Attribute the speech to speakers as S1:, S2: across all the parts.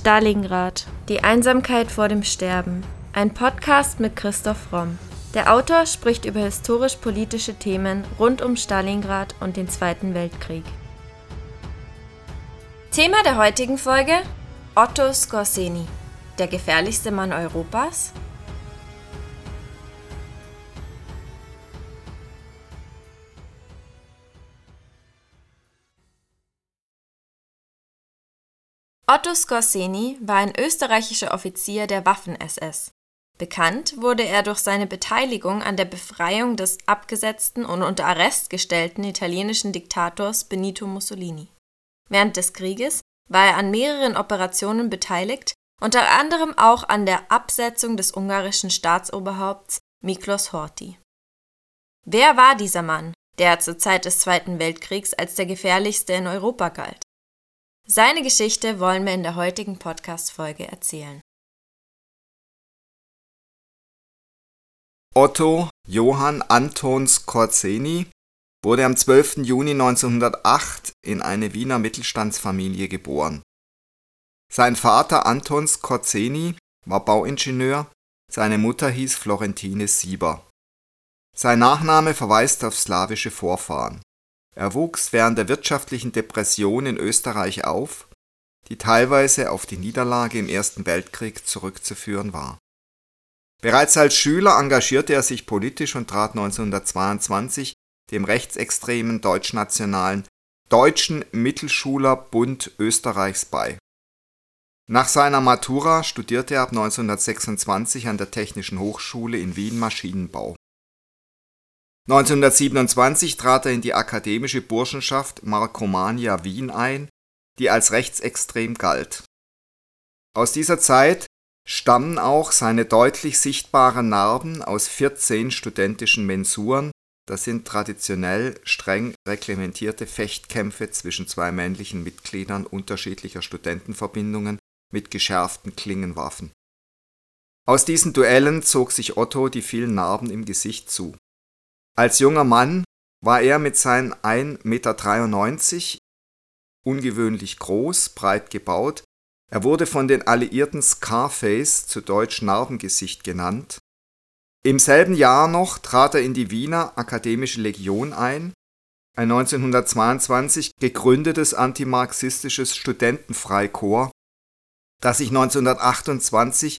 S1: Stalingrad. Die Einsamkeit vor dem Sterben. Ein Podcast mit Christoph Romm. Der Autor spricht über historisch-politische Themen rund um Stalingrad und den Zweiten Weltkrieg. Thema der heutigen Folge: Otto Skorseny. Der gefährlichste Mann Europas? Otto Skorseny war ein österreichischer Offizier der Waffen-SS. Bekannt wurde er durch seine Beteiligung an der Befreiung des abgesetzten und unter Arrest gestellten italienischen Diktators Benito Mussolini. Während des Krieges war er an mehreren Operationen beteiligt, unter anderem auch an der Absetzung des ungarischen Staatsoberhaupts Miklos Horthy. Wer war dieser Mann, der zur Zeit des Zweiten Weltkriegs als der gefährlichste in Europa galt? Seine Geschichte wollen wir in der heutigen Podcast-Folge erzählen.
S2: Otto Johann Anton Skorzeny wurde am 12. Juni 1908 in eine Wiener Mittelstandsfamilie geboren. Sein Vater Anton Skorzeny war Bauingenieur, seine Mutter hieß Florentine Sieber. Sein Nachname verweist auf slawische Vorfahren. Er wuchs während der wirtschaftlichen Depression in Österreich auf, die teilweise auf die Niederlage im Ersten Weltkrieg zurückzuführen war. Bereits als Schüler engagierte er sich politisch und trat 1922 dem rechtsextremen deutschnationalen Deutschen Mittelschuler Bund Österreichs bei. Nach seiner Matura studierte er ab 1926 an der Technischen Hochschule in Wien Maschinenbau 1927 trat er in die akademische Burschenschaft Markomannia Wien ein, die als rechtsextrem galt. Aus dieser Zeit stammen auch seine deutlich sichtbaren Narben aus 14 studentischen Mensuren, das sind traditionell streng reglementierte Fechtkämpfe zwischen zwei männlichen Mitgliedern unterschiedlicher Studentenverbindungen mit geschärften Klingenwaffen. Aus diesen Duellen zog sich Otto die vielen Narben im Gesicht zu als junger Mann war er mit seinen 1,93 Meter ungewöhnlich groß, breit gebaut. Er wurde von den Alliierten Scarface, zu Deutsch Narbengesicht genannt. Im selben Jahr noch trat er in die Wiener Akademische Legion ein, ein 1922 gegründetes antimarxistisches Studentenfreikorps, das sich 1928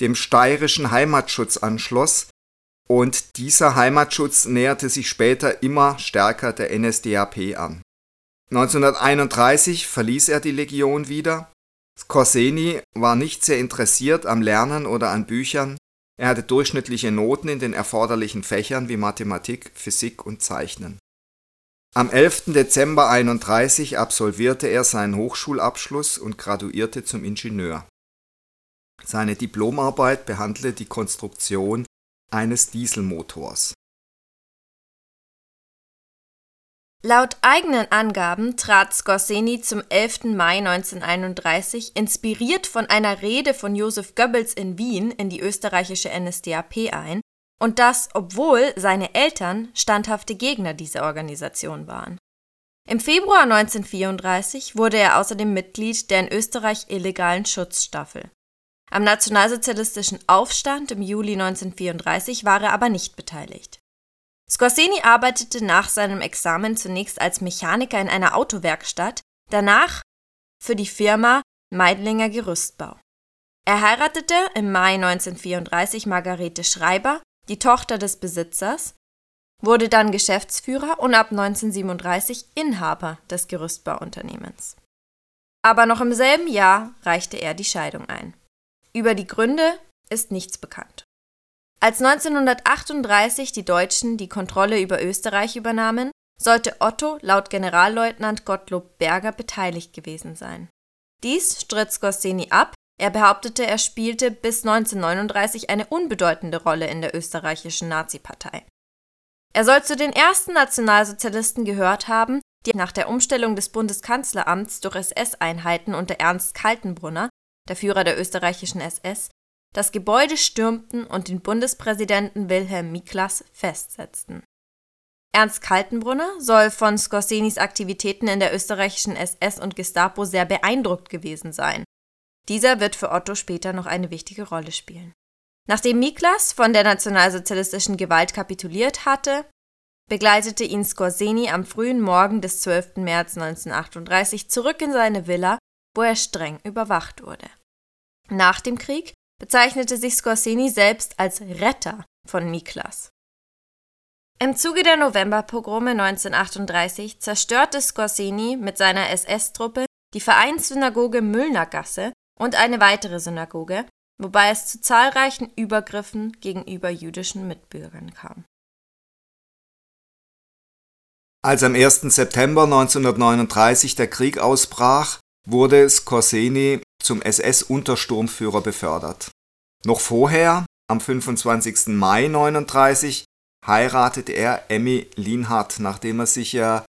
S2: dem steirischen Heimatschutz anschloss und dieser Heimatschutz näherte sich später immer stärker der NSDAP an. 1931 verließ er die Legion wieder. Skorseny war nicht sehr interessiert am Lernen oder an Büchern, er hatte durchschnittliche Noten in den erforderlichen Fächern wie Mathematik, Physik und Zeichnen. Am 11. Dezember 1931 absolvierte er seinen Hochschulabschluss und graduierte zum Ingenieur. Seine Diplomarbeit behandelte die Konstruktion eines Dieselmotors.
S1: Laut eigenen Angaben trat Skorseny zum 11. Mai 1931 inspiriert von einer Rede von Josef Goebbels in Wien in die österreichische NSDAP ein, und das, obwohl seine Eltern standhafte Gegner dieser Organisation waren. Im Februar 1934 wurde er außerdem Mitglied der in Österreich illegalen Schutzstaffel. Am nationalsozialistischen Aufstand im Juli 1934 war er aber nicht beteiligt. Skorseny arbeitete nach seinem Examen zunächst als Mechaniker in einer Autowerkstatt, danach für die Firma Meidlinger Gerüstbau. Er heiratete im Mai 1934 Margarete Schreiber, die Tochter des Besitzers, wurde dann Geschäftsführer und ab 1937 Inhaber des Gerüstbauunternehmens. Aber noch im selben Jahr reichte er die Scheidung ein. Über die Gründe ist nichts bekannt. Als 1938 die Deutschen die Kontrolle über Österreich übernahmen, sollte Otto laut Generalleutnant Gottlob Berger beteiligt gewesen sein. Dies stritt Skorseny ab, er behauptete, er spielte bis 1939 eine unbedeutende Rolle in der österreichischen Nazi-Partei. Er soll zu den ersten Nationalsozialisten gehört haben, die nach der Umstellung des Bundeskanzleramts durch SS-Einheiten unter Ernst Kaltenbrunner der Führer der österreichischen SS, das Gebäude stürmten und den Bundespräsidenten Wilhelm Miklas festsetzten. Ernst Kaltenbrunner soll von Skorsenys Aktivitäten in der österreichischen SS und Gestapo sehr beeindruckt gewesen sein. Dieser wird für Otto später noch eine wichtige Rolle spielen. Nachdem Miklas von der nationalsozialistischen Gewalt kapituliert hatte, begleitete ihn Skorseni am frühen Morgen des 12. März 1938 zurück in seine Villa, wo er streng überwacht wurde. Nach dem Krieg bezeichnete sich Skorseni selbst als Retter von Miklas. Im Zuge der Novemberpogrome 1938 zerstörte Skorseni mit seiner SS-Truppe die Vereinssynagoge Müllnergasse und eine weitere Synagoge, wobei es zu zahlreichen Übergriffen gegenüber jüdischen Mitbürgern kam.
S2: Als am 1. September 1939 der Krieg ausbrach, wurde Skorseni zum SS-Untersturmführer befördert. Noch vorher, am 25. Mai 1939, heiratete er Emmy Lienhardt, nachdem er sich ja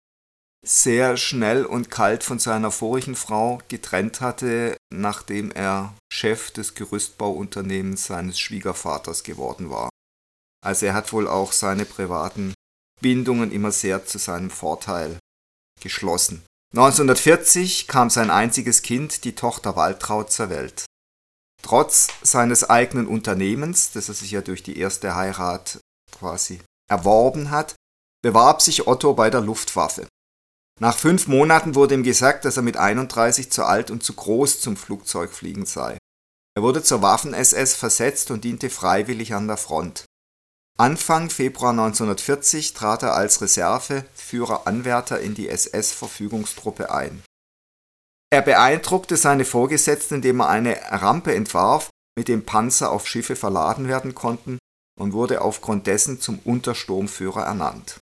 S2: sehr schnell und kalt von seiner vorigen Frau getrennt hatte, nachdem er Chef des Gerüstbauunternehmens seines Schwiegervaters geworden war. Also er hat wohl auch seine privaten Bindungen immer sehr zu seinem Vorteil geschlossen. 1940 kam sein einziges Kind, die Tochter Waltraud, zur Welt. Trotz seines eigenen Unternehmens, das er sich ja durch die erste Heirat quasi erworben hat, bewarb sich Otto bei der Luftwaffe. Nach fünf Monaten wurde ihm gesagt, dass er mit 31 zu alt und zu groß zum Flugzeugfliegen sei. Er wurde zur Waffen-SS versetzt und diente freiwillig an der Front. Anfang Februar 1940 trat er als Reserveführer-Anwärter in die SS-Verfügungstruppe ein. Er beeindruckte seine Vorgesetzten, indem er eine Rampe entwarf, mit dem Panzer auf Schiffe verladen werden konnten und wurde aufgrund dessen zum Untersturmführer ernannt.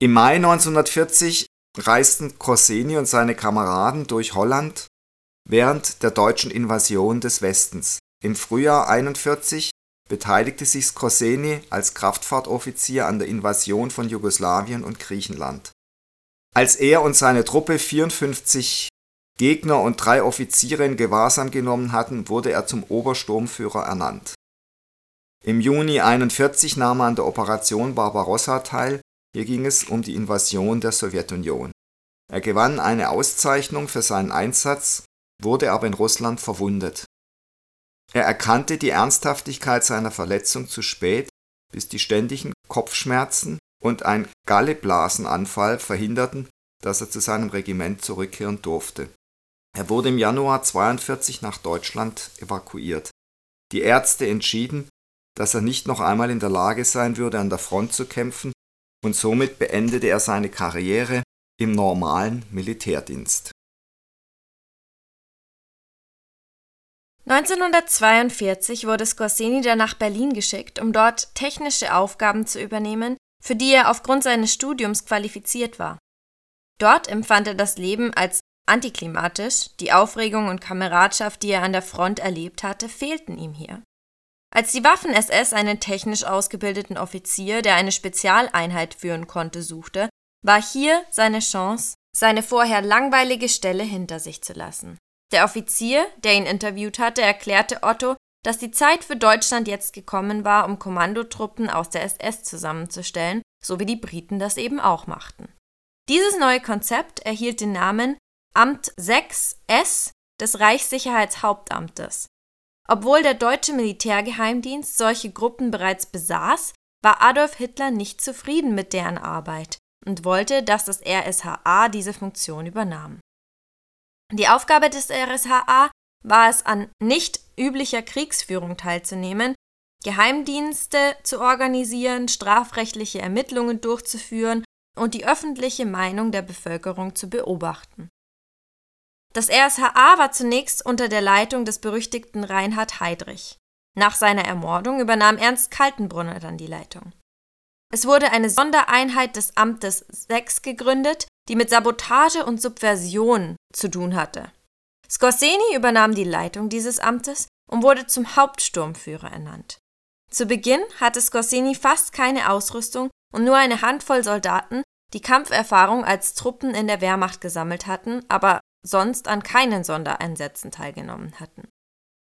S2: Im Mai 1940 reisten Corseni und seine Kameraden durch Holland während der deutschen Invasion des Westens. Im Frühjahr 1941 beteiligte sich Skorseni als Kraftfahrtoffizier an der Invasion von Jugoslawien und Griechenland. Als er und seine Truppe 54 Gegner und drei Offiziere in Gewahrsam genommen hatten, wurde er zum Obersturmführer ernannt. Im Juni 1941 nahm er an der Operation Barbarossa teil, hier ging es um die Invasion der Sowjetunion. Er gewann eine Auszeichnung für seinen Einsatz, wurde aber in Russland verwundet er erkannte die Ernsthaftigkeit seiner Verletzung zu spät, bis die ständigen Kopfschmerzen und ein Galleblasenanfall verhinderten, dass er zu seinem Regiment zurückkehren durfte. Er wurde im Januar 42 nach Deutschland evakuiert. Die Ärzte entschieden, dass er nicht noch einmal in der Lage sein würde, an der Front zu kämpfen, und somit beendete er seine Karriere im normalen Militärdienst
S1: 1942 wurde Scorseni dann nach Berlin geschickt, um dort technische Aufgaben zu übernehmen, für die er aufgrund seines Studiums qualifiziert war. Dort empfand er das Leben als antiklimatisch, die Aufregung und Kameradschaft, die er an der Front erlebt hatte, fehlten ihm hier. Als die Waffen-SS einen technisch ausgebildeten Offizier, der eine Spezialeinheit führen konnte, suchte, war hier seine Chance, seine vorher langweilige Stelle hinter sich zu lassen. Der Offizier, der ihn interviewt hatte, erklärte Otto, dass die Zeit für Deutschland jetzt gekommen war, um Kommandotruppen aus der SS zusammenzustellen, so wie die Briten das eben auch machten. Dieses neue Konzept erhielt den Namen Amt 6S des Reichssicherheitshauptamtes. Obwohl der deutsche Militärgeheimdienst solche Gruppen bereits besaß, war Adolf Hitler nicht zufrieden mit deren Arbeit und wollte, dass das RSHA diese Funktion übernahm. Die Aufgabe des RSHA war es, an nicht üblicher Kriegsführung teilzunehmen, Geheimdienste zu organisieren, strafrechtliche Ermittlungen durchzuführen und die öffentliche Meinung der Bevölkerung zu beobachten. Das RSHA war zunächst unter der Leitung des berüchtigten Reinhard Heydrich. Nach seiner Ermordung übernahm Ernst Kaltenbrunner dann die Leitung. Es wurde eine Sondereinheit des Amtes 6 gegründet, die mit Sabotage und Subversion zu tun hatte. Scorseni übernahm die Leitung dieses Amtes und wurde zum Hauptsturmführer ernannt. Zu Beginn hatte Scorseni fast keine Ausrüstung und nur eine Handvoll Soldaten, die Kampferfahrung als Truppen in der Wehrmacht gesammelt hatten, aber sonst an keinen Sondereinsätzen teilgenommen hatten.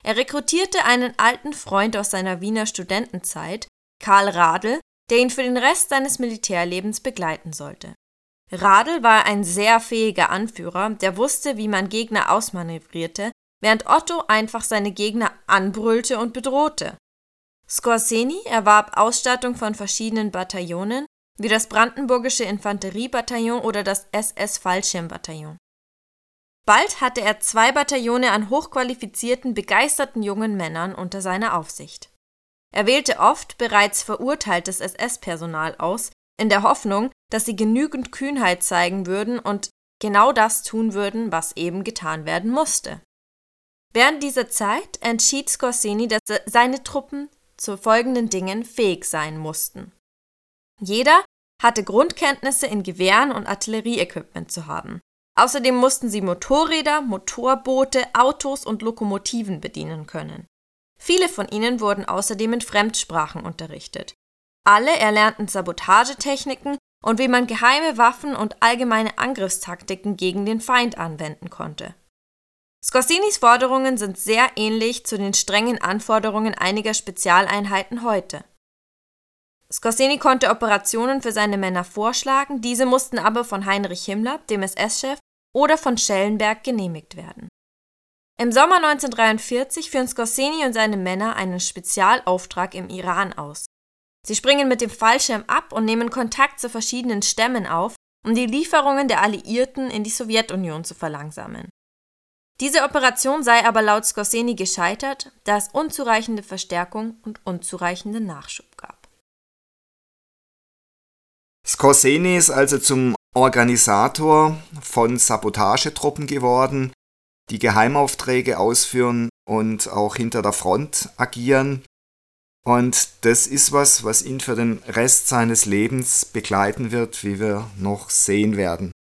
S1: Er rekrutierte einen alten Freund aus seiner Wiener Studentenzeit, Karl Radl, der ihn für den Rest seines Militärlebens begleiten sollte. Radl war ein sehr fähiger Anführer, der wusste, wie man Gegner ausmanövrierte während Otto einfach seine Gegner anbrüllte und bedrohte. Scorseni erwarb Ausstattung von verschiedenen Bataillonen, wie das Brandenburgische Infanteriebataillon oder das SS-Fallschirmbataillon. Bald hatte er zwei Bataillone an hochqualifizierten, begeisterten jungen Männern unter seiner Aufsicht. Er wählte oft bereits verurteiltes SS-Personal aus, in der Hoffnung, dass sie genügend Kühnheit zeigen würden und genau das tun würden, was eben getan werden musste. Während dieser Zeit entschied Scorsini, dass seine Truppen zu folgenden Dingen fähig sein mussten. Jeder hatte Grundkenntnisse in Gewehren und Artillerieequipment zu haben. Außerdem mussten sie Motorräder, Motorboote, Autos und Lokomotiven bedienen können. Viele von ihnen wurden außerdem in Fremdsprachen unterrichtet. Alle erlernten Sabotagetechniken und wie man geheime Waffen und allgemeine Angriffstaktiken gegen den Feind anwenden konnte. Scorsinis Forderungen sind sehr ähnlich zu den strengen Anforderungen einiger Spezialeinheiten heute. Scorsini konnte Operationen für seine Männer vorschlagen, diese mussten aber von Heinrich Himmler, dem SS-Chef, oder von Schellenberg genehmigt werden. Im Sommer 1943 führen Scorsini und seine Männer einen Spezialauftrag im Iran aus. Sie springen mit dem Fallschirm ab und nehmen Kontakt zu verschiedenen Stämmen auf, um die Lieferungen der Alliierten in die Sowjetunion zu verlangsamen. Diese Operation sei aber laut Scorseni gescheitert, da es unzureichende Verstärkung und unzureichenden Nachschub gab.
S2: Scorseni ist also zum Organisator von Sabotagetruppen geworden, die Geheimaufträge ausführen und auch hinter der Front agieren. Und das ist was, was ihn für den Rest seines Lebens begleiten wird, wie wir noch sehen werden.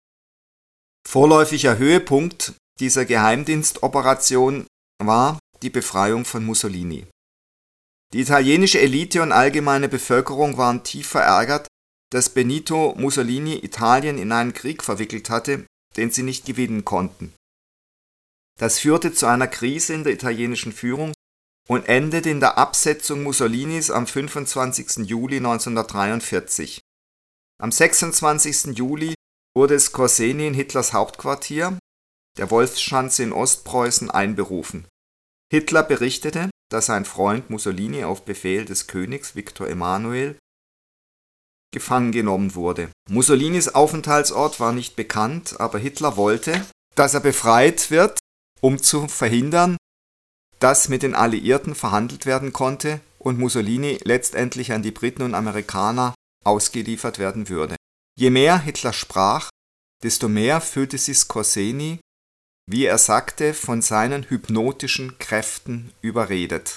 S2: Vorläufiger Höhepunkt dieser Geheimdienstoperation war die Befreiung von Mussolini. Die italienische Elite und allgemeine Bevölkerung waren tief verärgert, dass Benito Mussolini Italien in einen Krieg verwickelt hatte, den sie nicht gewinnen konnten. Das führte zu einer Krise in der italienischen Führung und endete in der Absetzung Mussolinis am 25. Juli 1943. Am 26. Juli wurde Skorseni in Hitlers Hauptquartier, der Wolfschanze in Ostpreußen, einberufen. Hitler berichtete, dass sein Freund Mussolini auf Befehl des Königs Viktor Emanuel gefangen genommen wurde. Mussolinis Aufenthaltsort war nicht bekannt, aber Hitler wollte, dass er befreit wird, um zu verhindern, dass mit den Alliierten verhandelt werden konnte und Mussolini letztendlich an die Briten und Amerikaner ausgeliefert werden würde. Je mehr Hitler sprach, desto mehr fühlte sich Skorseni, wie er sagte, von seinen hypnotischen Kräften überredet.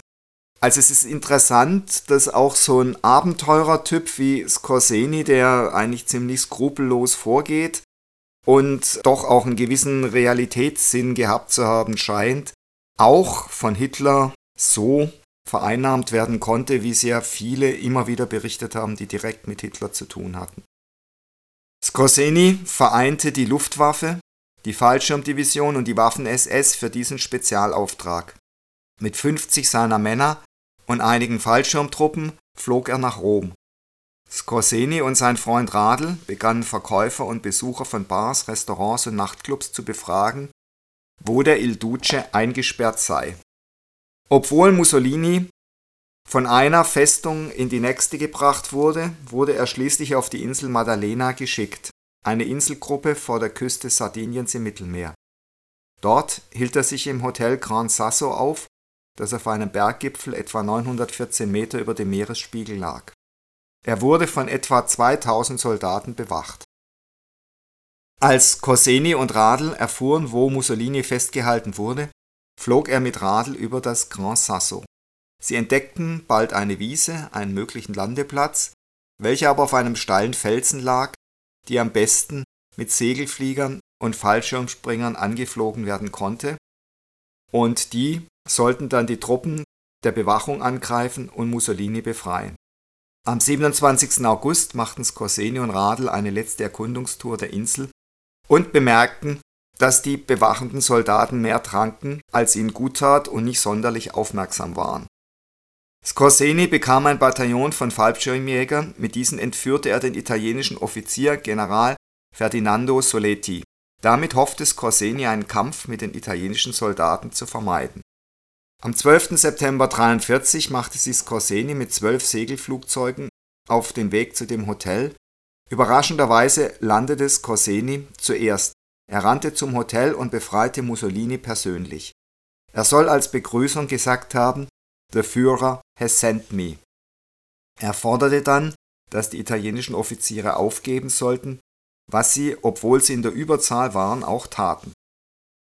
S2: Also es ist interessant, dass auch so ein Abenteurertyp wie Scorseni, der eigentlich ziemlich skrupellos vorgeht und doch auch einen gewissen Realitätssinn gehabt zu haben scheint, auch von Hitler so vereinnahmt werden konnte, wie sehr viele immer wieder berichtet haben, die direkt mit Hitler zu tun hatten. Scorseni vereinte die Luftwaffe, die Fallschirmdivision und die Waffen-SS für diesen Spezialauftrag. Mit 50 seiner Männer und einigen Fallschirmtruppen flog er nach Rom. Scorseni und sein Freund Radl begannen Verkäufer und Besucher von Bars, Restaurants und Nachtclubs zu befragen, wo der Il Duce eingesperrt sei. Obwohl Mussolini von einer Festung in die nächste gebracht wurde, wurde er schließlich auf die Insel Maddalena geschickt, eine Inselgruppe vor der Küste Sardiniens im Mittelmeer. Dort hielt er sich im Hotel Gran Sasso auf das auf einem Berggipfel etwa 914 Meter über dem Meeresspiegel lag. Er wurde von etwa 2000 Soldaten bewacht. Als Corseni und Radl erfuhren, wo Mussolini festgehalten wurde, flog er mit Radl über das Grand Sasso. Sie entdeckten bald eine Wiese, einen möglichen Landeplatz, welcher aber auf einem steilen Felsen lag, die am besten mit Segelfliegern und Fallschirmspringern angeflogen werden konnte und die sollten dann die Truppen der Bewachung angreifen und Mussolini befreien. Am 27. August machten Scorseni und Radl eine letzte Erkundungstour der Insel und bemerkten, dass die bewachenden Soldaten mehr tranken, als ihnen gut tat und nicht sonderlich aufmerksam waren. Scorseni bekam ein Bataillon von Fallschirmjägern, mit diesen entführte er den italienischen Offizier General Ferdinando Soletti. Damit hoffte Skorseni einen Kampf mit den italienischen Soldaten zu vermeiden. Am 12. September 1943 machte sich Skorseni mit zwölf Segelflugzeugen auf den Weg zu dem Hotel. Überraschenderweise landete Skorseni zuerst. Er rannte zum Hotel und befreite Mussolini persönlich. Er soll als Begrüßung gesagt haben, The Führer has sent me. Er forderte dann, dass die italienischen Offiziere aufgeben sollten, was sie, obwohl sie in der Überzahl waren, auch taten.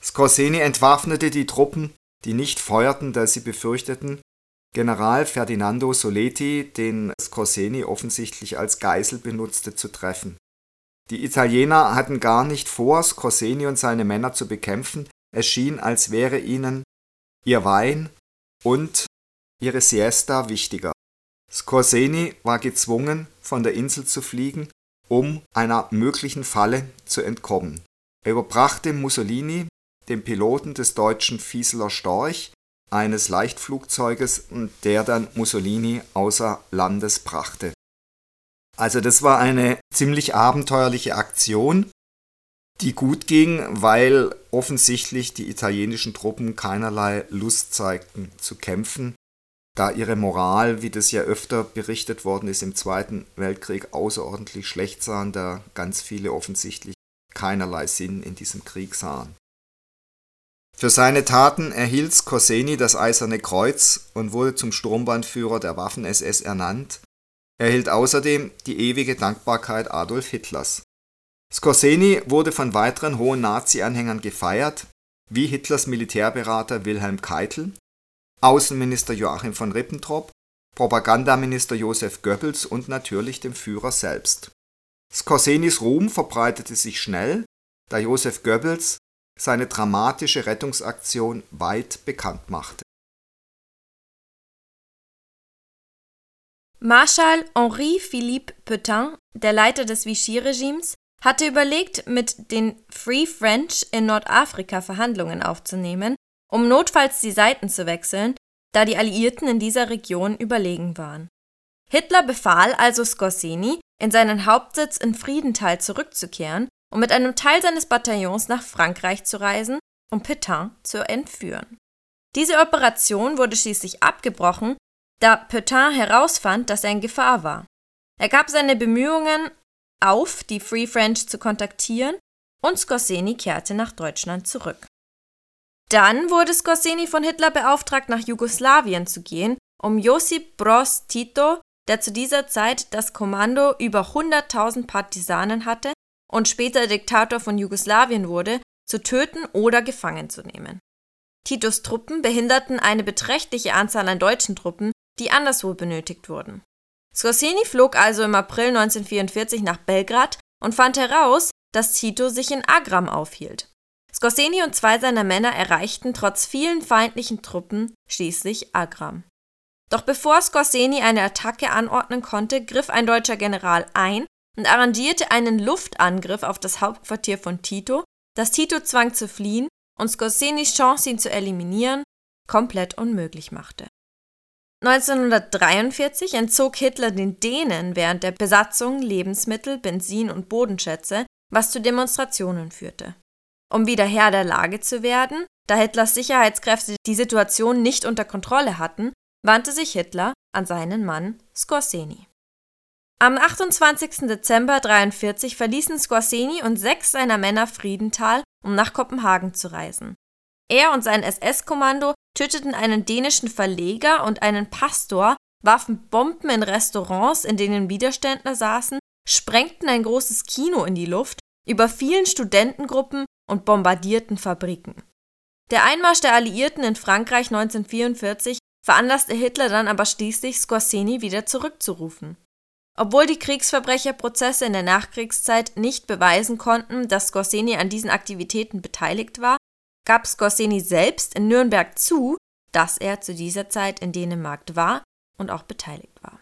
S2: Skorseni entwaffnete die Truppen, die nicht feuerten, da sie befürchteten, General Ferdinando Soleti, den Skorseni offensichtlich als Geisel benutzte, zu treffen. Die Italiener hatten gar nicht vor, Skorseni und seine Männer zu bekämpfen, es schien, als wäre ihnen ihr Wein und ihre Siesta wichtiger. Skorseni war gezwungen, von der Insel zu fliegen, um einer möglichen Falle zu entkommen. Er überbrachte Mussolini, dem Piloten des deutschen Fieseler Storch, eines Leichtflugzeuges, der dann Mussolini außer Landes brachte. Also das war eine ziemlich abenteuerliche Aktion, die gut ging, weil offensichtlich die italienischen Truppen keinerlei Lust zeigten zu kämpfen da ihre Moral, wie das ja öfter berichtet worden ist, im Zweiten Weltkrieg außerordentlich schlecht sahen, da ganz viele offensichtlich keinerlei Sinn in diesem Krieg sahen. Für seine Taten erhielt Skorseni das Eiserne Kreuz und wurde zum Sturmbandführer der Waffen-SS ernannt. Er erhielt außerdem die ewige Dankbarkeit Adolf Hitlers. Skorseni wurde von weiteren hohen Nazi-Anhängern gefeiert, wie Hitlers Militärberater Wilhelm Keitel, Außenminister Joachim von Ribbentrop, Propagandaminister Joseph Goebbels und natürlich dem Führer selbst. Skorsenis Ruhm verbreitete sich schnell, da Joseph Goebbels seine dramatische Rettungsaktion weit bekannt machte.
S1: Marschall Henri-Philippe Pétain, der Leiter des Vichy-Regimes, hatte überlegt, mit den Free French in Nordafrika Verhandlungen aufzunehmen um notfalls die Seiten zu wechseln, da die Alliierten in dieser Region überlegen waren. Hitler befahl also Skorseni, in seinen Hauptsitz in Friedenthal zurückzukehren und mit einem Teil seines Bataillons nach Frankreich zu reisen, um Pétain zu entführen. Diese Operation wurde schließlich abgebrochen, da Pétain herausfand, dass er in Gefahr war. Er gab seine Bemühungen auf, die Free French zu kontaktieren, und Skorseni kehrte nach Deutschland zurück. Dann wurde Skorseni von Hitler beauftragt, nach Jugoslawien zu gehen, um Josip Broz Tito, der zu dieser Zeit das Kommando über 100.000 Partisanen hatte und später Diktator von Jugoslawien wurde, zu töten oder gefangen zu nehmen. Titos Truppen behinderten eine beträchtliche Anzahl an deutschen Truppen, die anderswo benötigt wurden. Skorseni flog also im April 1944 nach Belgrad und fand heraus, dass Tito sich in Agram aufhielt. Skorseni und zwei seiner Männer erreichten trotz vielen feindlichen Truppen schließlich Agram. Doch bevor Skorseni eine Attacke anordnen konnte, griff ein deutscher General ein und arrangierte einen Luftangriff auf das Hauptquartier von Tito, das Tito zwang zu fliehen und Skorsenis Chance, ihn zu eliminieren, komplett unmöglich machte. 1943 entzog Hitler den Dänen während der Besatzung Lebensmittel, Benzin und Bodenschätze, was zu Demonstrationen führte. Um wieder Herr der Lage zu werden, da Hitlers Sicherheitskräfte die Situation nicht unter Kontrolle hatten, wandte sich Hitler an seinen Mann Skorseni. Am 28. Dezember 1943 verließen Skorseni und sechs seiner Männer Friedenthal, um nach Kopenhagen zu reisen. Er und sein SS-Kommando töteten einen dänischen Verleger und einen Pastor, warfen Bomben in Restaurants, in denen Widerständler saßen, sprengten ein großes Kino in die Luft, überfielen Studentengruppen und bombardierten Fabriken. Der Einmarsch der Alliierten in Frankreich 1944 veranlasste Hitler dann aber schließlich, Skorseni wieder zurückzurufen. Obwohl die Kriegsverbrecherprozesse in der Nachkriegszeit nicht beweisen konnten, dass Skorseni an diesen Aktivitäten beteiligt war, gab Skorseni selbst in Nürnberg zu, dass er zu dieser Zeit in Dänemark war und auch beteiligt war.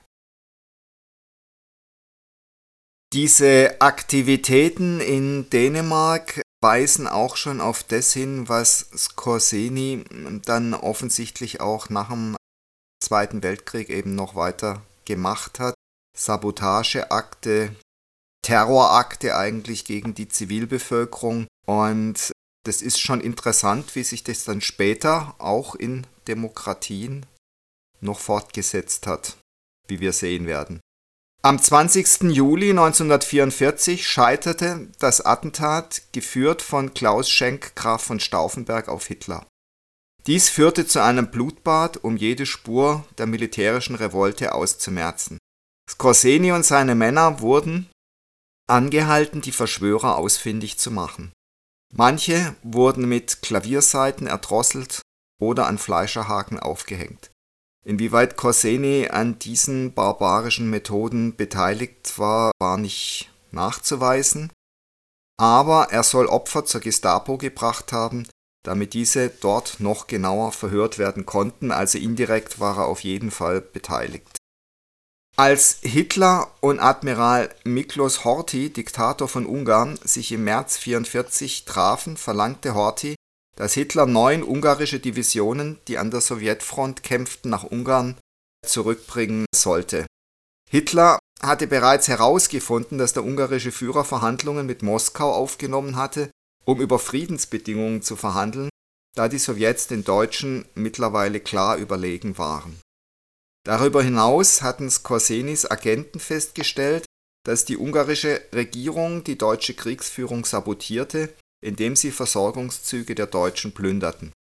S2: Diese Aktivitäten in Dänemark weisen auch schon auf das hin, was Skorseni dann offensichtlich auch nach dem Zweiten Weltkrieg eben noch weiter gemacht hat. Sabotageakte, Terrorakte eigentlich gegen die Zivilbevölkerung. Und das ist schon interessant, wie sich das dann später auch in Demokratien noch fortgesetzt hat, wie wir sehen werden. Am 20. Juli 1944 scheiterte das Attentat, geführt von Klaus Schenk Graf von Stauffenberg auf Hitler. Dies führte zu einem Blutbad, um jede Spur der militärischen Revolte auszumerzen. Skorseni und seine Männer wurden angehalten, die Verschwörer ausfindig zu machen. Manche wurden mit Klaviersaiten erdrosselt oder an Fleischerhaken aufgehängt. Inwieweit Corseni an diesen barbarischen Methoden beteiligt war, war nicht nachzuweisen, aber er soll Opfer zur Gestapo gebracht haben, damit diese dort noch genauer verhört werden konnten, also indirekt war er auf jeden Fall beteiligt. Als Hitler und Admiral Miklos Horthy, Diktator von Ungarn, sich im März 1944 trafen, verlangte Horthy, dass Hitler neun ungarische Divisionen, die an der Sowjetfront kämpften, nach Ungarn zurückbringen sollte. Hitler hatte bereits herausgefunden, dass der ungarische Führer Verhandlungen mit Moskau aufgenommen hatte, um über Friedensbedingungen zu verhandeln, da die Sowjets den Deutschen mittlerweile klar überlegen waren. Darüber hinaus hatten Skorsenis Agenten festgestellt, dass die ungarische Regierung die deutsche Kriegsführung sabotierte indem sie Versorgungszüge der Deutschen plünderten.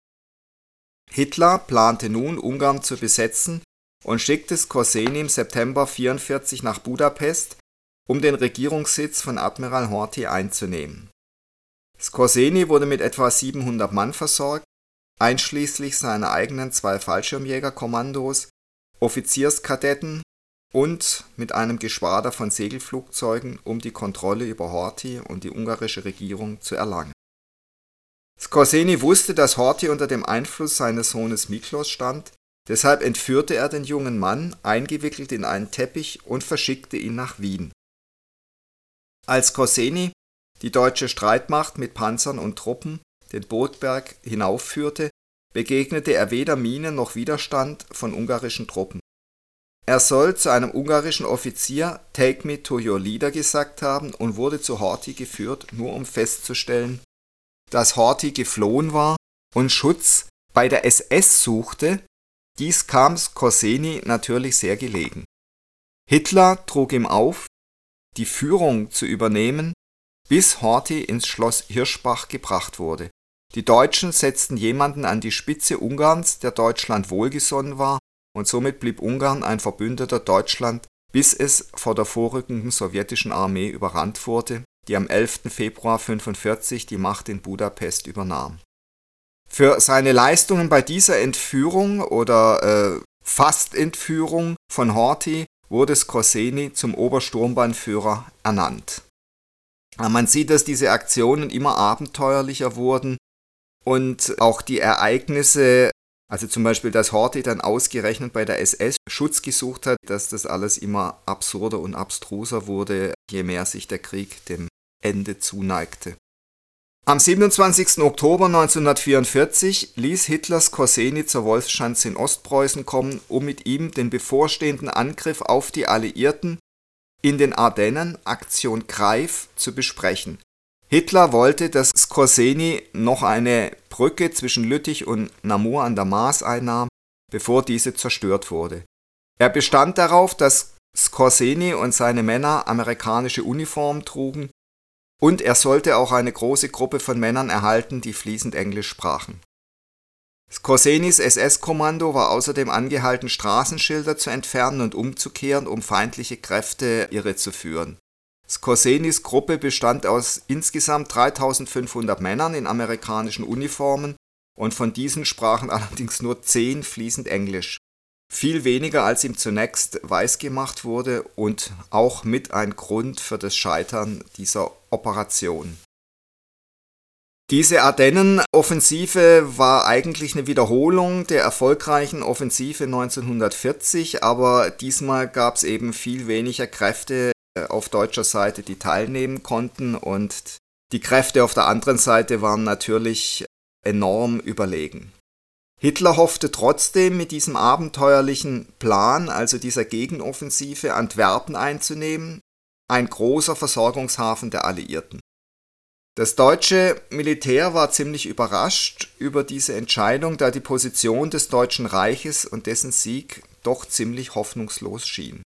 S2: Hitler plante nun, Ungarn zu besetzen und schickte Skorseni im September 1944 nach Budapest, um den Regierungssitz von Admiral Horthy einzunehmen. Skorseni wurde mit etwa 700 Mann versorgt, einschließlich seiner eigenen zwei Fallschirmjägerkommandos, Offizierskadetten und mit einem Geschwader von Segelflugzeugen, um die Kontrolle über Horthy und die ungarische Regierung zu erlangen. Skorseni wusste, dass Horthy unter dem Einfluss seines Sohnes Miklos stand, deshalb entführte er den jungen Mann, eingewickelt in einen Teppich, und verschickte ihn nach Wien. Als Skorseni die deutsche Streitmacht mit Panzern und Truppen den Bodberg hinaufführte, begegnete er weder Minen noch Widerstand von ungarischen Truppen. Er soll zu einem ungarischen Offizier Take me to your leader gesagt haben und wurde zu Horthy geführt, nur um festzustellen, dass Horthy geflohen war und Schutz bei der SS suchte, dies kam Skorseni natürlich sehr gelegen. Hitler trug ihm auf, die Führung zu übernehmen, bis Horthy ins Schloss Hirschbach gebracht wurde. Die Deutschen setzten jemanden an die Spitze Ungarns, der Deutschland wohlgesonnen war und somit blieb Ungarn ein Verbündeter Deutschland, bis es vor der vorrückenden sowjetischen Armee überrannt wurde, die am 11. Februar 1945 die Macht in Budapest übernahm. Für seine Leistungen bei dieser Entführung oder äh, Fastentführung von Horthy wurde Skorseni zum Obersturmbannführer ernannt. Man sieht, dass diese Aktionen immer abenteuerlicher wurden und auch die Ereignisse also zum Beispiel, dass Horthy dann ausgerechnet bei der SS Schutz gesucht hat, dass das alles immer absurder und abstruser wurde, je mehr sich der Krieg dem Ende zuneigte. Am 27. Oktober 1944 ließ Hitler Skorseni zur Wolfschanze in Ostpreußen kommen, um mit ihm den bevorstehenden Angriff auf die Alliierten in den Ardennen, Aktion Greif, zu besprechen. Hitler wollte, dass Skorseni noch eine Brücke zwischen Lüttich und Namur an der Maas einnahm, bevor diese zerstört wurde. Er bestand darauf, dass Skorseni und seine Männer amerikanische Uniformen trugen und er sollte auch eine große Gruppe von Männern erhalten, die fließend Englisch sprachen. Skorsenis SS-Kommando war außerdem angehalten, Straßenschilder zu entfernen und umzukehren, um feindliche Kräfte irrezuführen. Skorsenis Gruppe bestand aus insgesamt 3500 Männern in amerikanischen Uniformen und von diesen sprachen allerdings nur zehn fließend Englisch. Viel weniger als ihm zunächst weisgemacht wurde und auch mit ein Grund für das Scheitern dieser Operation. Diese Ardennen-Offensive war eigentlich eine Wiederholung der erfolgreichen Offensive 1940, aber diesmal gab es eben viel weniger Kräfte auf deutscher Seite, die teilnehmen konnten und die Kräfte auf der anderen Seite waren natürlich enorm überlegen. Hitler hoffte trotzdem mit diesem abenteuerlichen Plan, also dieser Gegenoffensive, Antwerpen einzunehmen, ein großer Versorgungshafen der Alliierten. Das deutsche Militär war ziemlich überrascht über diese Entscheidung, da die Position des Deutschen Reiches und dessen Sieg doch ziemlich hoffnungslos schien.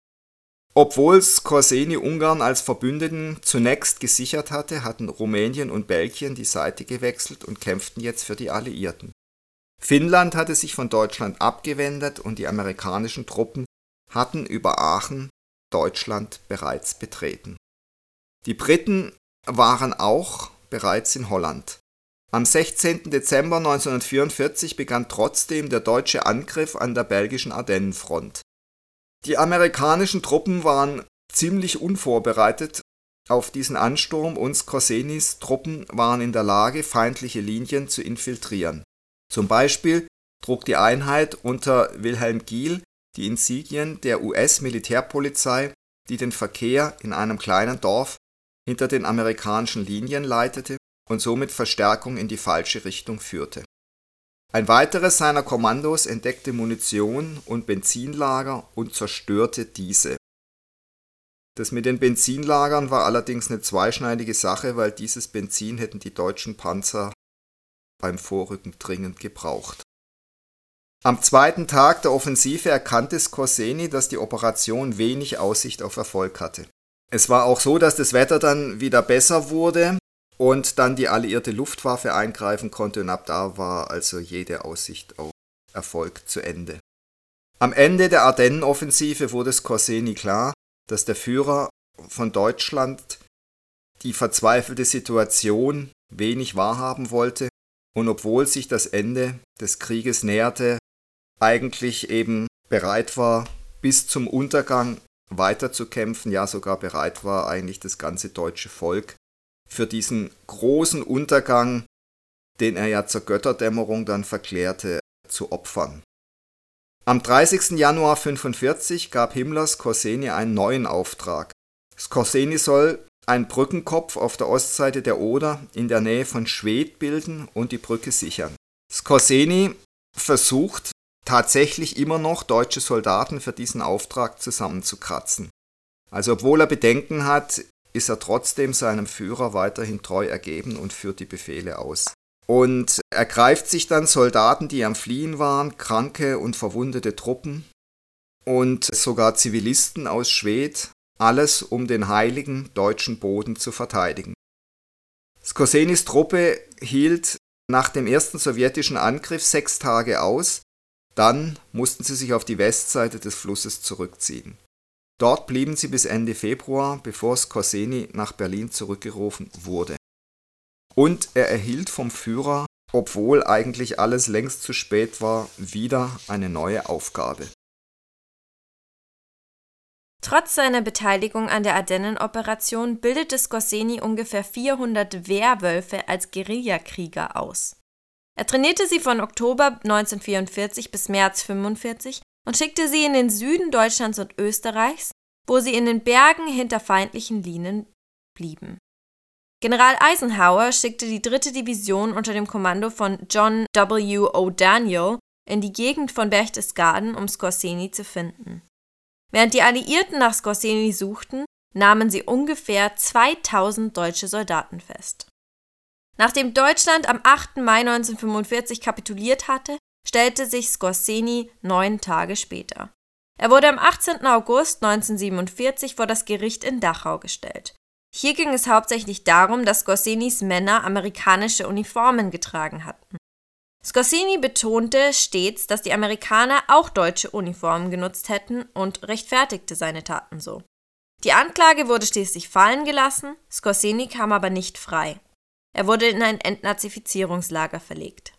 S2: Obwohl Skorseni Ungarn als Verbündeten zunächst gesichert hatte, hatten Rumänien und Belgien die Seite gewechselt und kämpften jetzt für die Alliierten. Finnland hatte sich von Deutschland abgewendet und die amerikanischen Truppen hatten über Aachen Deutschland bereits betreten. Die Briten waren auch bereits in Holland. Am 16. Dezember 1944 begann trotzdem der deutsche Angriff an der belgischen Ardennenfront. Die amerikanischen Truppen waren ziemlich unvorbereitet auf diesen Ansturm und Skorsenis Truppen waren in der Lage, feindliche Linien zu infiltrieren. Zum Beispiel trug die Einheit unter Wilhelm Giel die Insigien der US-Militärpolizei, die den Verkehr in einem kleinen Dorf hinter den amerikanischen Linien leitete und somit Verstärkung in die falsche Richtung führte. Ein weiteres seiner Kommandos entdeckte Munition und Benzinlager und zerstörte diese. Das mit den Benzinlagern war allerdings eine zweischneidige Sache, weil dieses Benzin hätten die deutschen Panzer beim Vorrücken dringend gebraucht. Am zweiten Tag der Offensive erkannte Skorseni, dass die Operation wenig Aussicht auf Erfolg hatte. Es war auch so, dass das Wetter dann wieder besser wurde und dann die alliierte Luftwaffe eingreifen konnte und ab da war also jede Aussicht auf Erfolg zu Ende. Am Ende der Ardennenoffensive wurde Skorseni klar, dass der Führer von Deutschland die verzweifelte Situation wenig wahrhaben wollte und obwohl sich das Ende des Krieges näherte, eigentlich eben bereit war, bis zum Untergang weiterzukämpfen, ja sogar bereit war, eigentlich das ganze deutsche Volk für diesen großen Untergang, den er ja zur Götterdämmerung dann verklärte, zu opfern. Am 30. Januar 1945 gab Himmler Skorseni einen neuen Auftrag. Skorseni soll einen Brückenkopf auf der Ostseite der Oder in der Nähe von Schwedt bilden und die Brücke sichern. Skorseni versucht tatsächlich immer noch deutsche Soldaten für diesen Auftrag zusammenzukratzen. Also obwohl er Bedenken hat, ist er trotzdem seinem Führer weiterhin treu ergeben und führt die Befehle aus. Und er greift sich dann Soldaten, die am Fliehen waren, kranke und verwundete Truppen und sogar Zivilisten aus Schwedt, alles um den heiligen deutschen Boden zu verteidigen. Skorsenis Truppe hielt nach dem ersten sowjetischen Angriff sechs Tage aus, dann mussten sie sich auf die Westseite des Flusses zurückziehen. Dort blieben sie bis Ende Februar, bevor Skorseni nach Berlin zurückgerufen wurde. Und er erhielt vom Führer, obwohl eigentlich alles längst zu spät war, wieder eine neue Aufgabe.
S1: Trotz seiner Beteiligung an der Ardennenoperation bildete Skorseni ungefähr 400 Wehrwölfe als Guerillakrieger aus. Er trainierte sie von Oktober 1944 bis März 1945 und schickte sie in den Süden Deutschlands und Österreichs, wo sie in den Bergen hinter feindlichen Linien blieben. General Eisenhower schickte die dritte Division unter dem Kommando von John W. O'Daniel in die Gegend von Berchtesgaden, um Skorseni zu finden. Während die Alliierten nach Skorseni suchten, nahmen sie ungefähr 2000 deutsche Soldaten fest. Nachdem Deutschland am 8. Mai 1945 kapituliert hatte, stellte sich Skorseni neun Tage später. Er wurde am 18. August 1947 vor das Gericht in Dachau gestellt. Hier ging es hauptsächlich darum, dass Skorsenis Männer amerikanische Uniformen getragen hatten. Skorseni betonte stets, dass die Amerikaner auch deutsche Uniformen genutzt hätten und rechtfertigte seine Taten so. Die Anklage wurde schließlich fallen gelassen, Skorseni kam aber nicht frei. Er wurde in ein Entnazifizierungslager verlegt.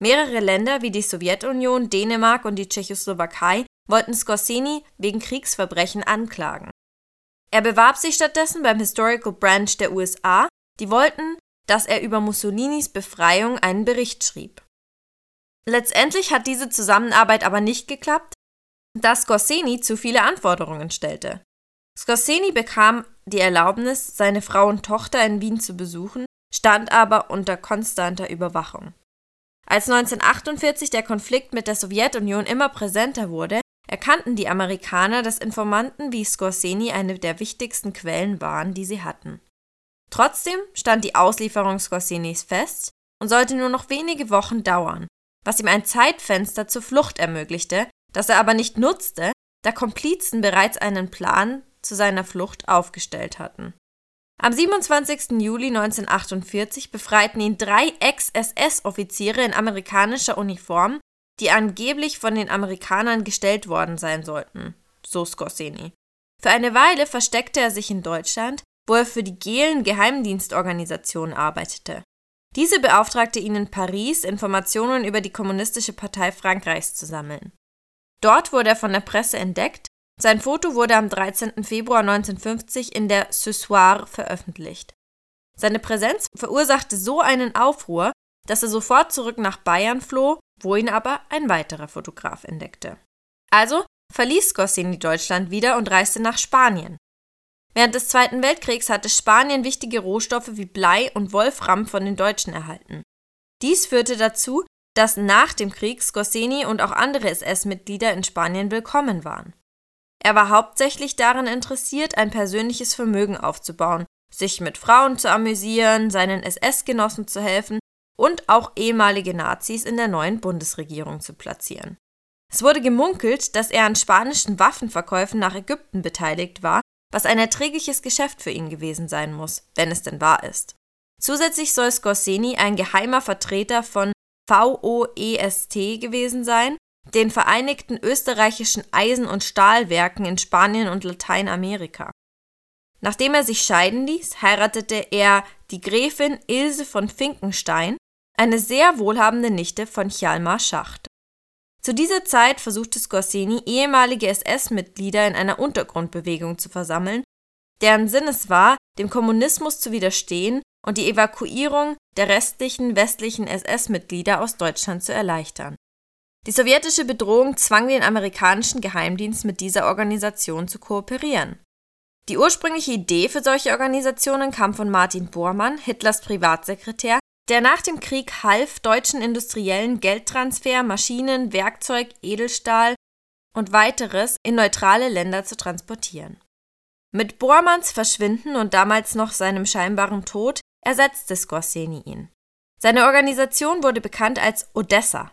S1: Mehrere Länder wie die Sowjetunion, Dänemark und die Tschechoslowakei wollten Skorseni wegen Kriegsverbrechen anklagen. Er bewarb sich stattdessen beim Historical Branch der USA, die wollten, dass er über Mussolinis Befreiung einen Bericht schrieb. Letztendlich hat diese Zusammenarbeit aber nicht geklappt, da Skorseni zu viele Anforderungen stellte. Skorseni bekam die Erlaubnis, seine Frau und Tochter in Wien zu besuchen, stand aber unter konstanter Überwachung. Als 1948 der Konflikt mit der Sowjetunion immer präsenter wurde, erkannten die Amerikaner, dass Informanten wie Skorseni eine der wichtigsten Quellen waren, die sie hatten. Trotzdem stand die Auslieferung Scorsenis fest und sollte nur noch wenige Wochen dauern, was ihm ein Zeitfenster zur Flucht ermöglichte, das er aber nicht nutzte, da Komplizen bereits einen Plan zu seiner Flucht aufgestellt hatten. Am 27. Juli 1948 befreiten ihn drei Ex-SS-Offiziere in amerikanischer Uniform, die angeblich von den Amerikanern gestellt worden sein sollten, so Scorseni. Für eine Weile versteckte er sich in Deutschland, wo er für die Gehlen Geheimdienstorganisation arbeitete. Diese beauftragte ihn in Paris, Informationen über die Kommunistische Partei Frankreichs zu sammeln. Dort wurde er von der Presse entdeckt sein Foto wurde am 13. Februar 1950 in der Ce Soir veröffentlicht. Seine Präsenz verursachte so einen Aufruhr, dass er sofort zurück nach Bayern floh, wo ihn aber ein weiterer Fotograf entdeckte. Also verließ Scorsini Deutschland wieder und reiste nach Spanien. Während des Zweiten Weltkriegs hatte Spanien wichtige Rohstoffe wie Blei und Wolfram von den Deutschen erhalten. Dies führte dazu, dass nach dem Krieg Scorsini und auch andere SS-Mitglieder in Spanien willkommen waren. Er war hauptsächlich daran interessiert, ein persönliches Vermögen aufzubauen, sich mit Frauen zu amüsieren, seinen SS-Genossen zu helfen und auch ehemalige Nazis in der neuen Bundesregierung zu platzieren. Es wurde gemunkelt, dass er an spanischen Waffenverkäufen nach Ägypten beteiligt war, was ein erträgliches Geschäft für ihn gewesen sein muss, wenn es denn wahr ist. Zusätzlich soll Scorseni ein geheimer Vertreter von VOEST gewesen sein, den Vereinigten Österreichischen Eisen- und Stahlwerken in Spanien und Lateinamerika. Nachdem er sich scheiden ließ, heiratete er die Gräfin Ilse von Finkenstein, eine sehr wohlhabende Nichte von Hjalmar Schacht. Zu dieser Zeit versuchte Scorseni, ehemalige SS-Mitglieder in einer Untergrundbewegung zu versammeln, deren Sinn es war, dem Kommunismus zu widerstehen und die Evakuierung der restlichen westlichen SS-Mitglieder aus Deutschland zu erleichtern. Die sowjetische Bedrohung zwang den amerikanischen Geheimdienst mit dieser Organisation zu kooperieren. Die ursprüngliche Idee für solche Organisationen kam von Martin Bormann, Hitlers Privatsekretär, der nach dem Krieg half, deutschen Industriellen Geldtransfer, Maschinen, Werkzeug, Edelstahl und weiteres in neutrale Länder zu transportieren. Mit Bormanns Verschwinden und damals noch seinem scheinbaren Tod ersetzte Scorseni ihn. Seine Organisation wurde bekannt als Odessa.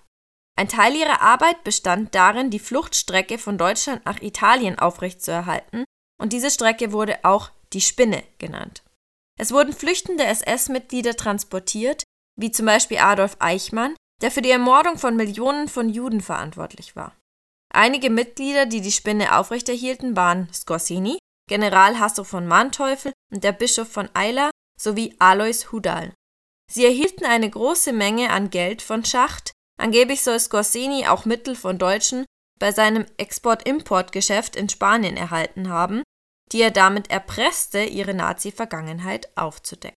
S1: Ein Teil ihrer Arbeit bestand darin, die Fluchtstrecke von Deutschland nach Italien aufrechtzuerhalten, und diese Strecke wurde auch die Spinne genannt. Es wurden flüchtende SS-Mitglieder transportiert, wie zum Beispiel Adolf Eichmann, der für die Ermordung von Millionen von Juden verantwortlich war. Einige Mitglieder, die die Spinne aufrechterhielten, waren Scorsini, General Hasso von Manteuffel und der Bischof von Eila sowie Alois Hudal. Sie erhielten eine große Menge an Geld von Schacht, Angeblich soll Scorsini auch Mittel von Deutschen bei seinem Export-Import-Geschäft in Spanien erhalten haben, die er damit erpresste, ihre Nazi-Vergangenheit aufzudecken.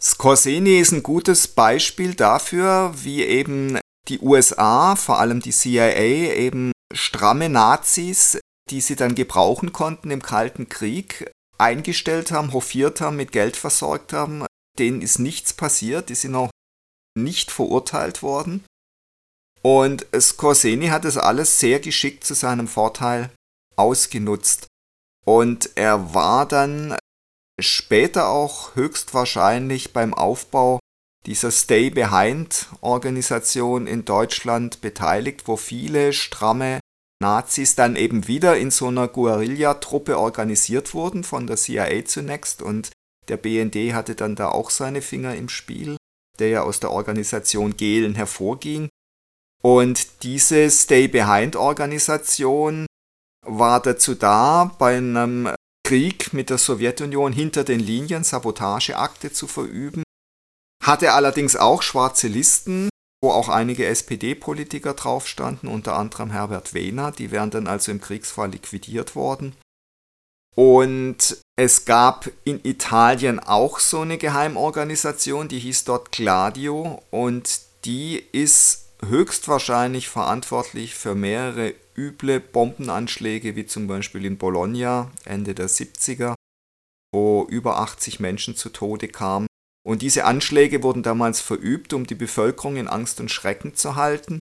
S2: Scorseni ist ein gutes Beispiel dafür, wie eben die USA, vor allem die CIA, eben stramme Nazis, die sie dann gebrauchen konnten im Kalten Krieg, eingestellt haben, hofiert haben, mit Geld versorgt haben. Denen ist nichts passiert, die sind auch nicht verurteilt worden. Und Scorseni hat es alles sehr geschickt zu seinem Vorteil ausgenutzt. Und er war dann später auch höchstwahrscheinlich beim Aufbau dieser Stay Behind Organisation in Deutschland beteiligt, wo viele stramme Nazis dann eben wieder in so einer Guerilla-Truppe organisiert wurden, von der CIA zunächst. Und der BND hatte dann da auch seine Finger im Spiel der ja aus der Organisation Gehlen hervorging. Und diese Stay-Behind-Organisation war dazu da, bei einem Krieg mit der Sowjetunion hinter den Linien Sabotageakte zu verüben, hatte allerdings auch schwarze Listen, wo auch einige SPD-Politiker drauf standen, unter anderem Herbert Wehner, die wären dann also im Kriegsfall liquidiert worden. Und es gab in Italien auch so eine Geheimorganisation, die hieß dort Gladio. Und die ist höchstwahrscheinlich verantwortlich für mehrere üble Bombenanschläge, wie zum Beispiel in Bologna Ende der 70er, wo über 80 Menschen zu Tode kamen. Und diese Anschläge wurden damals verübt, um die Bevölkerung in Angst und Schrecken zu halten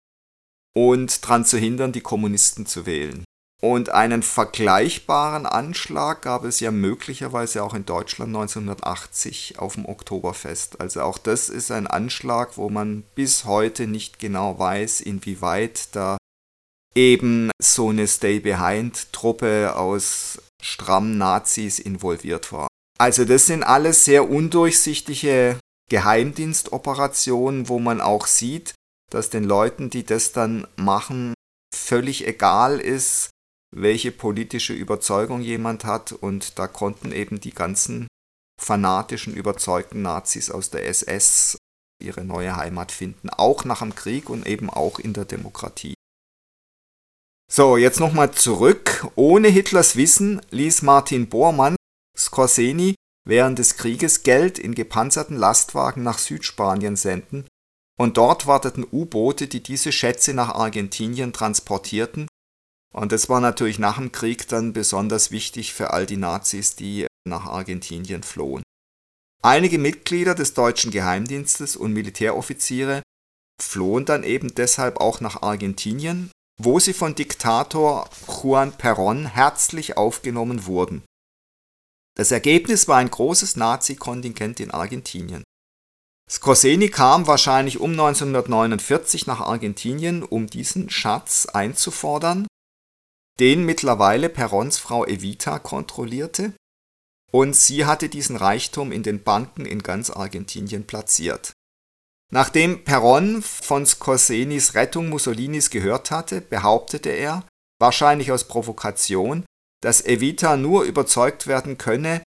S2: und daran zu hindern, die Kommunisten zu wählen. Und einen vergleichbaren Anschlag gab es ja möglicherweise auch in Deutschland 1980 auf dem Oktoberfest. Also auch das ist ein Anschlag, wo man bis heute nicht genau weiß, inwieweit da eben so eine Stay-Behind-Truppe aus strammen Nazis involviert war. Also das sind alles sehr undurchsichtige Geheimdienstoperationen, wo man auch sieht, dass den Leuten, die das dann machen, völlig egal ist, welche politische Überzeugung jemand hat und da konnten eben die ganzen fanatischen, überzeugten Nazis aus der SS ihre neue Heimat finden, auch nach dem Krieg und eben auch in der Demokratie. So, jetzt nochmal zurück. Ohne Hitlers Wissen ließ Martin Bormann Skorseni während des Krieges Geld in gepanzerten Lastwagen nach Südspanien senden, und dort warteten U-Boote, die diese Schätze nach Argentinien transportierten, und das war natürlich nach dem Krieg dann besonders wichtig für all die Nazis, die nach Argentinien flohen. Einige Mitglieder des deutschen Geheimdienstes und Militäroffiziere flohen dann eben deshalb auch nach Argentinien, wo sie von Diktator Juan Perón herzlich aufgenommen wurden. Das Ergebnis war ein großes Nazi-Kontingent in Argentinien. Skorseni kam wahrscheinlich um 1949 nach Argentinien, um diesen Schatz einzufordern, den mittlerweile Perons Frau Evita kontrollierte, und sie hatte diesen Reichtum in den Banken in ganz Argentinien platziert. Nachdem Peron von Scorsenis Rettung Mussolinis gehört hatte, behauptete er, wahrscheinlich aus Provokation, dass Evita nur überzeugt werden könne,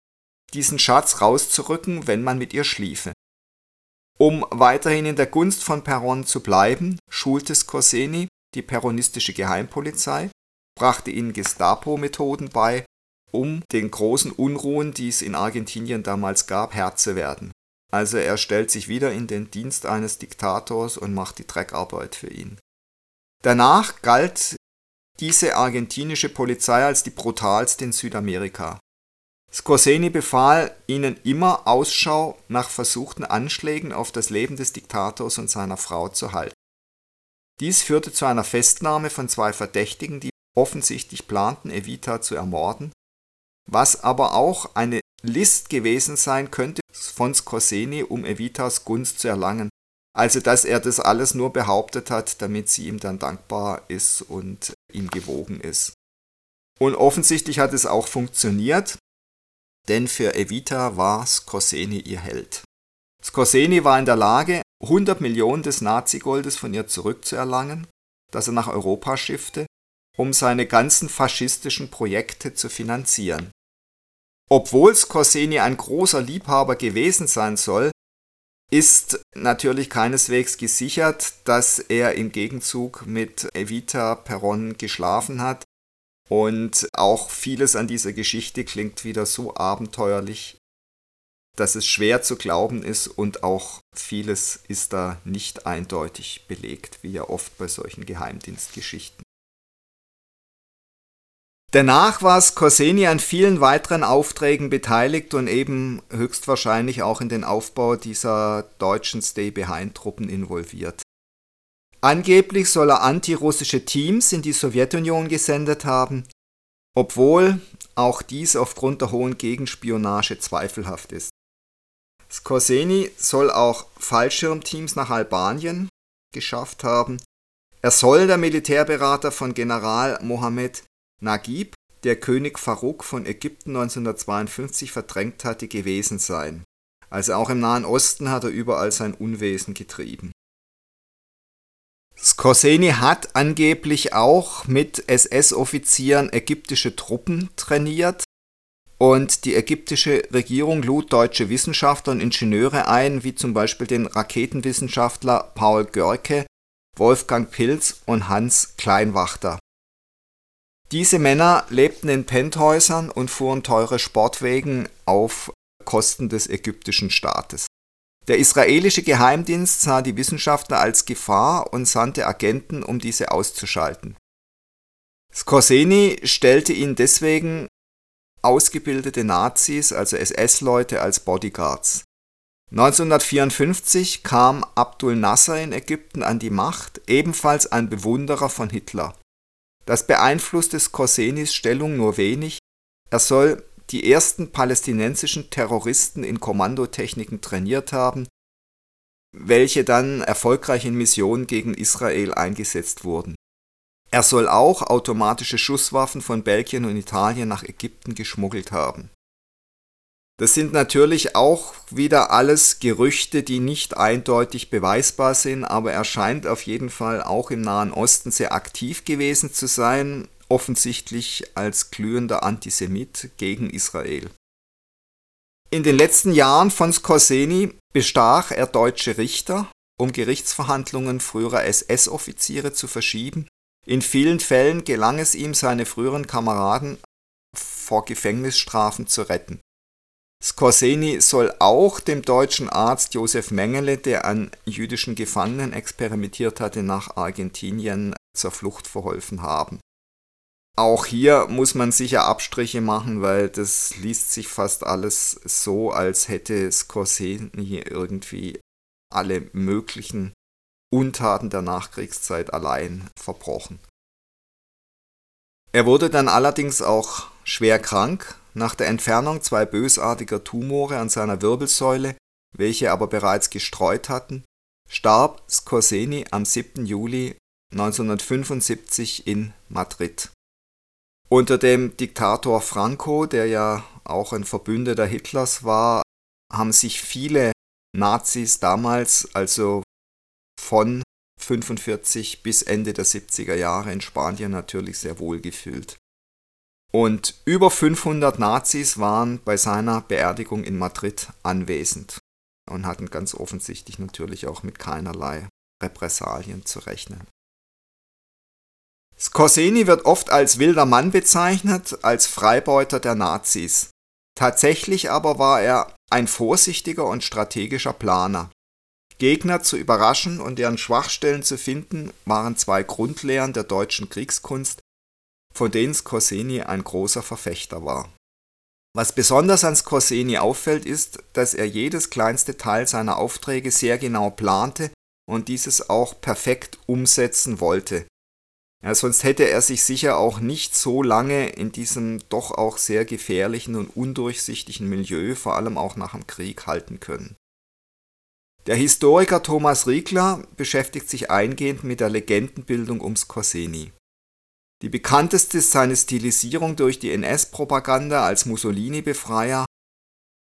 S2: diesen Schatz rauszurücken, wenn man mit ihr schliefe. Um weiterhin in der Gunst von Peron zu bleiben, schulte Scorseni die peronistische Geheimpolizei, brachte ihnen Gestapo-Methoden bei, um den großen Unruhen, die es in Argentinien damals gab, Herr zu werden. Also er stellt sich wieder in den Dienst eines Diktators und macht die Dreckarbeit für ihn. Danach galt diese argentinische Polizei als die brutalste in Südamerika. Scorseni befahl ihnen immer Ausschau nach versuchten Anschlägen auf das Leben des Diktators und seiner Frau zu halten. Dies führte zu einer Festnahme von zwei Verdächtigen, die offensichtlich planten, Evita zu ermorden, was aber auch eine List gewesen sein könnte von Scorseni, um Evitas Gunst zu erlangen. Also, dass er das alles nur behauptet hat, damit sie ihm dann dankbar ist und ihm gewogen ist. Und offensichtlich hat es auch funktioniert, denn für Evita war Scorseni ihr Held. Scorseni war in der Lage, 100 Millionen des Nazigoldes von ihr zurückzuerlangen, das er nach Europa schiffte, um seine ganzen faschistischen Projekte zu finanzieren. Obwohl Scorseni ein großer Liebhaber gewesen sein soll, ist natürlich keineswegs gesichert, dass er im Gegenzug mit Evita Perron geschlafen hat. Und auch vieles an dieser Geschichte klingt wieder so abenteuerlich, dass es schwer zu glauben ist und auch vieles ist da nicht eindeutig belegt, wie ja oft bei solchen Geheimdienstgeschichten. Danach war Scorseni an vielen weiteren Aufträgen beteiligt und eben höchstwahrscheinlich auch in den Aufbau dieser deutschen Stay-Behind-Truppen involviert. Angeblich soll er antirussische Teams in die Sowjetunion gesendet haben, obwohl auch dies aufgrund der hohen Gegenspionage zweifelhaft ist. Scorseni soll auch Fallschirmteams nach Albanien geschafft haben. Er soll der Militärberater von General Mohammed Naguib, der König Farouk von Ägypten 1952 verdrängt hatte, gewesen sein. Also auch im Nahen Osten hat er überall sein Unwesen getrieben. Skorseni hat angeblich auch mit SS-Offizieren ägyptische Truppen trainiert und die ägyptische Regierung lud deutsche Wissenschaftler und Ingenieure ein, wie zum Beispiel den Raketenwissenschaftler Paul Görke, Wolfgang Pilz und Hans Kleinwachter. Diese Männer lebten in Penthäusern und fuhren teure Sportwegen auf Kosten des ägyptischen Staates. Der israelische Geheimdienst sah die Wissenschaftler als Gefahr und sandte Agenten, um diese auszuschalten. Skorseni stellte ihnen deswegen ausgebildete Nazis, also SS-Leute, als Bodyguards. 1954 kam Abdul Nasser in Ägypten an die Macht, ebenfalls ein Bewunderer von Hitler. Das beeinflusste Scorsenis Stellung nur wenig, er soll die ersten palästinensischen Terroristen in Kommandotechniken trainiert haben, welche dann erfolgreich in Missionen gegen Israel eingesetzt wurden. Er soll auch automatische Schusswaffen von Belgien und Italien nach Ägypten geschmuggelt haben. Das sind natürlich auch wieder alles Gerüchte, die nicht eindeutig beweisbar sind, aber er scheint auf jeden Fall auch im Nahen Osten sehr aktiv gewesen zu sein, offensichtlich als glühender Antisemit gegen Israel. In den letzten Jahren von Skorseni bestach er deutsche Richter, um Gerichtsverhandlungen früherer SS-Offiziere zu verschieben. In vielen Fällen gelang es ihm, seine früheren Kameraden vor Gefängnisstrafen zu retten. Skorseni soll auch dem deutschen Arzt Josef Mengele, der an jüdischen Gefangenen experimentiert hatte, nach Argentinien zur Flucht verholfen haben. Auch hier muss man sicher Abstriche machen, weil das liest sich fast alles so, als hätte Scorsese irgendwie alle möglichen Untaten der Nachkriegszeit allein verbrochen. Er wurde dann allerdings auch schwer krank nach der Entfernung zwei bösartiger Tumore an seiner Wirbelsäule, welche aber bereits gestreut hatten, starb Scorseni am 7. Juli 1975 in Madrid. Unter dem Diktator Franco, der ja auch ein Verbündeter Hitlers war, haben sich viele Nazis damals, also von 45 bis Ende der 70er Jahre in Spanien natürlich sehr wohl gefühlt. Und über 500 Nazis waren bei seiner Beerdigung in Madrid anwesend und hatten ganz offensichtlich natürlich auch mit keinerlei Repressalien zu rechnen. Scorseni wird oft als wilder Mann bezeichnet, als Freibeuter der Nazis. Tatsächlich aber war er ein vorsichtiger und strategischer Planer. Gegner zu überraschen und deren Schwachstellen zu finden, waren zwei Grundlehren der deutschen Kriegskunst, von denen Scorseni ein großer Verfechter war. Was besonders an Scorseni auffällt, ist, dass er jedes kleinste Teil seiner Aufträge sehr genau plante und dieses auch perfekt umsetzen wollte. Ja, sonst hätte er sich sicher auch nicht so lange in diesem doch auch sehr gefährlichen und undurchsichtigen Milieu, vor allem auch nach dem Krieg, halten können. Der Historiker Thomas Riegler beschäftigt sich eingehend mit der Legendenbildung um Skorseni. Die bekannteste ist seine Stilisierung durch die NS-Propaganda als Mussolini-Befreier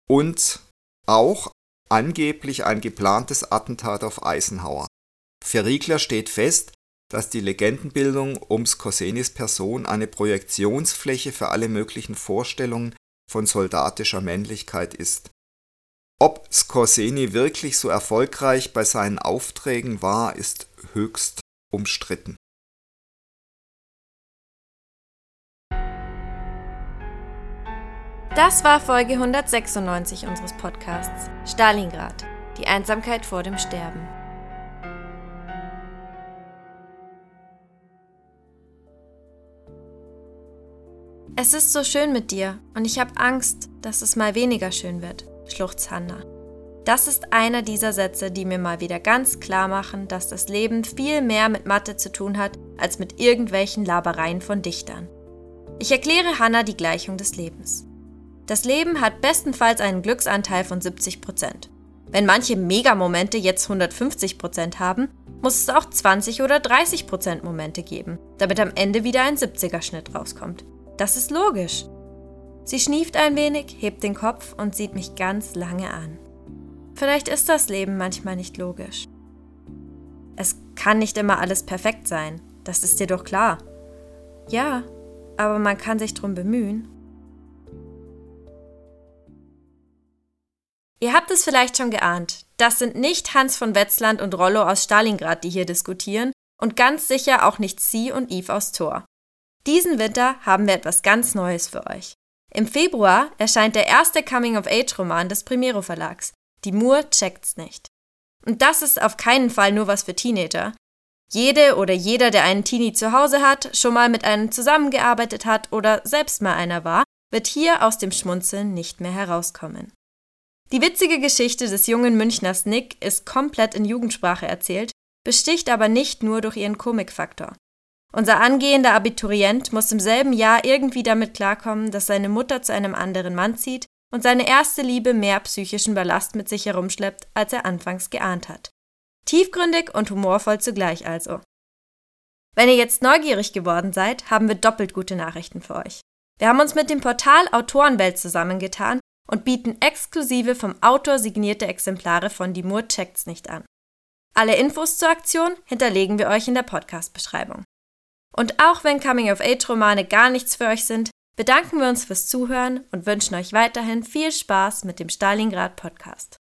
S2: und auch angeblich ein geplantes Attentat auf Eisenhower. Für Riegler steht fest, dass die Legendenbildung um Scorsenis Person eine Projektionsfläche für alle möglichen Vorstellungen von soldatischer Männlichkeit ist. Ob Scorseni wirklich so erfolgreich bei seinen Aufträgen war, ist höchst umstritten.
S1: Das war Folge 196 unseres Podcasts Stalingrad, die Einsamkeit vor dem Sterben. Es ist so schön mit dir und ich habe Angst, dass es mal weniger schön wird, schluchzt Hannah. Das ist einer dieser Sätze, die mir mal wieder ganz klar machen, dass das Leben viel mehr mit Mathe zu tun hat, als mit irgendwelchen Labereien von Dichtern. Ich erkläre Hannah die Gleichung des Lebens. Das Leben hat bestenfalls einen Glücksanteil von 70%. Wenn manche Megamomente jetzt 150% haben, muss es auch 20 oder 30% Momente geben, damit am Ende wieder ein 70er-Schnitt rauskommt. Das ist logisch. Sie schnieft ein wenig, hebt den Kopf und sieht mich ganz lange an. Vielleicht ist das Leben manchmal nicht logisch. Es kann nicht immer alles perfekt sein, das ist dir doch klar. Ja, aber man kann sich drum bemühen. Ihr habt es vielleicht schon geahnt. Das sind nicht Hans von Wetzland und Rollo aus Stalingrad, die hier diskutieren, und ganz sicher auch nicht Sie und Yves aus Thor. Diesen Winter haben wir etwas ganz Neues für euch. Im Februar erscheint der erste Coming-of-Age-Roman des Primero Verlags. Die Moore checkt's nicht. Und das ist auf keinen Fall nur was für Teenager. Jede oder jeder, der einen Teenie zu Hause hat, schon mal mit einem zusammengearbeitet hat oder selbst mal einer war, wird hier aus dem Schmunzeln nicht mehr herauskommen. Die witzige Geschichte des jungen Münchners Nick ist komplett in Jugendsprache erzählt, besticht aber nicht nur durch ihren Komikfaktor. Unser angehender Abiturient muss im selben Jahr irgendwie damit klarkommen, dass seine Mutter zu einem anderen Mann zieht und seine erste Liebe mehr psychischen Ballast mit sich herumschleppt, als er anfangs geahnt hat. Tiefgründig und humorvoll zugleich also. Wenn ihr jetzt neugierig geworden seid, haben wir doppelt gute Nachrichten für euch. Wir haben uns mit dem Portal Autorenwelt zusammengetan und bieten exklusive vom Autor signierte Exemplare von Die Mur checkt's nicht an. Alle Infos zur Aktion hinterlegen wir euch in der Podcast-Beschreibung. Und auch wenn Coming-of-Age-Romane gar nichts für euch sind, bedanken wir uns fürs Zuhören und wünschen euch weiterhin viel Spaß mit dem Stalingrad Podcast.